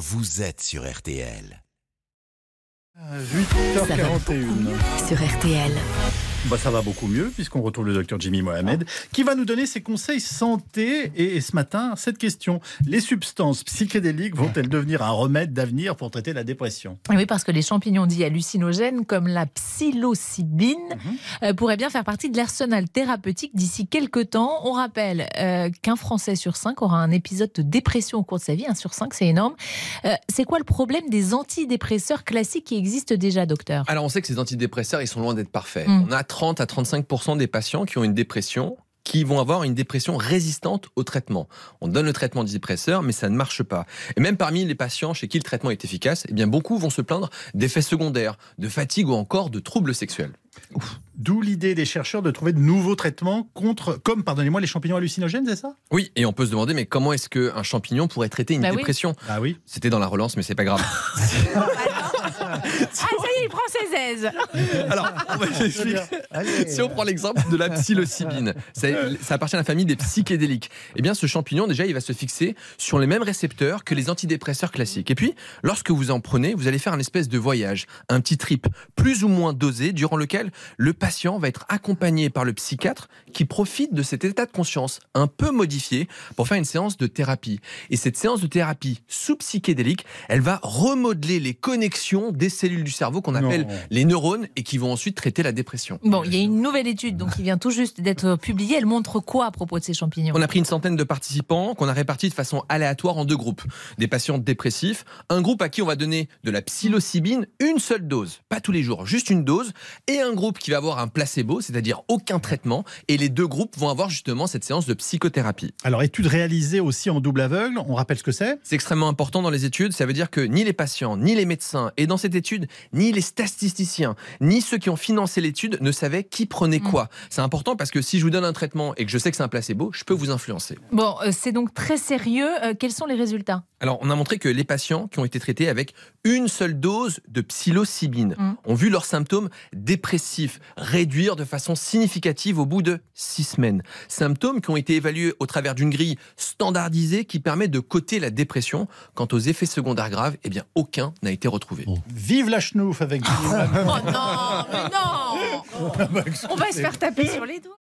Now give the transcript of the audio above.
vous êtes sur RTL. 8h41 sur RTL. Bah, Ça va beaucoup mieux puisqu'on retrouve le docteur Jimmy Mohamed qui va nous donner ses conseils santé. Et, et ce matin, cette question. Les substances psychédéliques vont-elles devenir un remède d'avenir pour traiter la dépression? Oui, parce que les champignons dits hallucinogènes, comme la psilocybine, euh, pourraient bien faire partie de l'arsenal thérapeutique d'ici quelques temps. On rappelle euh, qu'un Français sur cinq aura un épisode de dépression au cours de sa vie. Un sur cinq, c'est énorme. Euh, c'est quoi le problème des antidépresseurs classiques qui existent déjà, docteur? Alors on sait que ces antidépresseurs, ils sont loin d'être parfaits. Mm. On a 30 à 35% des patients qui ont une dépression qui vont avoir une dépression résistante au traitement. On donne le traitement antidépresseur, mais ça ne marche pas. Et même parmi les patients chez qui le traitement est efficace, eh bien beaucoup vont se plaindre d'effets secondaires, de fatigue ou encore de troubles sexuels. D'où l'idée des chercheurs de trouver de nouveaux traitements contre, comme, pardonnez-moi, les champignons hallucinogènes, c'est ça? Oui, et on peut se demander, mais comment est-ce qu'un champignon pourrait traiter une Bah oui. dépression? Ah oui. C'était dans la relance, mais c'est pas grave. Ah, ça y est, il prend ses aises Alors, on va expliquer. Si on prend l'exemple de la psilocybine, ça, ça appartient à la famille des psychédéliques. Eh bien, ce champignon, déjà, il va se fixer sur les mêmes récepteurs que les antidépresseurs classiques. Et puis, lorsque vous en prenez, vous allez faire un espèce de voyage, un petit trip, plus ou moins dosé, durant lequel le patient va être accompagné par le psychiatre qui profite de cet état de conscience un peu modifié pour faire une séance de thérapie. Et cette séance de thérapie sous psychédélique, elle va remodeler les connexions des cellules du cerveau qu'on appelle Non. les neurones et qui vont ensuite traiter la dépression. Bon, il y a une nouvelle étude donc, qui vient tout juste d'être publiée. Elle montre quoi à propos de ces champignons? On a pris une centaine de participants qu'on a répartis de façon aléatoire en deux groupes. Des patients dépressifs, un groupe à qui on va donner de la psilocybine, une seule dose, pas tous les jours, juste une dose, et un groupe qui va avoir un placebo, c'est-à-dire aucun traitement, et les deux groupes vont avoir justement cette séance de psychothérapie. Alors, étude réalisée aussi en double aveugle, on rappelle ce que c'est? C'est extrêmement important dans les études, ça veut dire que ni les patients, ni les médecins, et dans cette étude, ni les statisticiens, ni ceux qui ont financé l'étude ne savaient qui prenait quoi. C'est important parce que si je vous donne un traitement et que je sais que c'est un placebo, je peux vous influencer. Bon, euh, c'est donc très sérieux. Euh, quels sont les résultats? Alors, on a montré que les patients qui ont été traités avec une seule dose de psilocybine Mm. ont vu leurs symptômes dépressifs réduire de façon significative au bout de six semaines. Symptômes qui ont été évalués au travers d'une grille standardisée qui permet de coter la dépression. Quant aux effets secondaires graves, eh bien, aucun n'a été retrouvé. Vive la chenouf avec. Oh non, mais non On va se faire taper sur les doigts.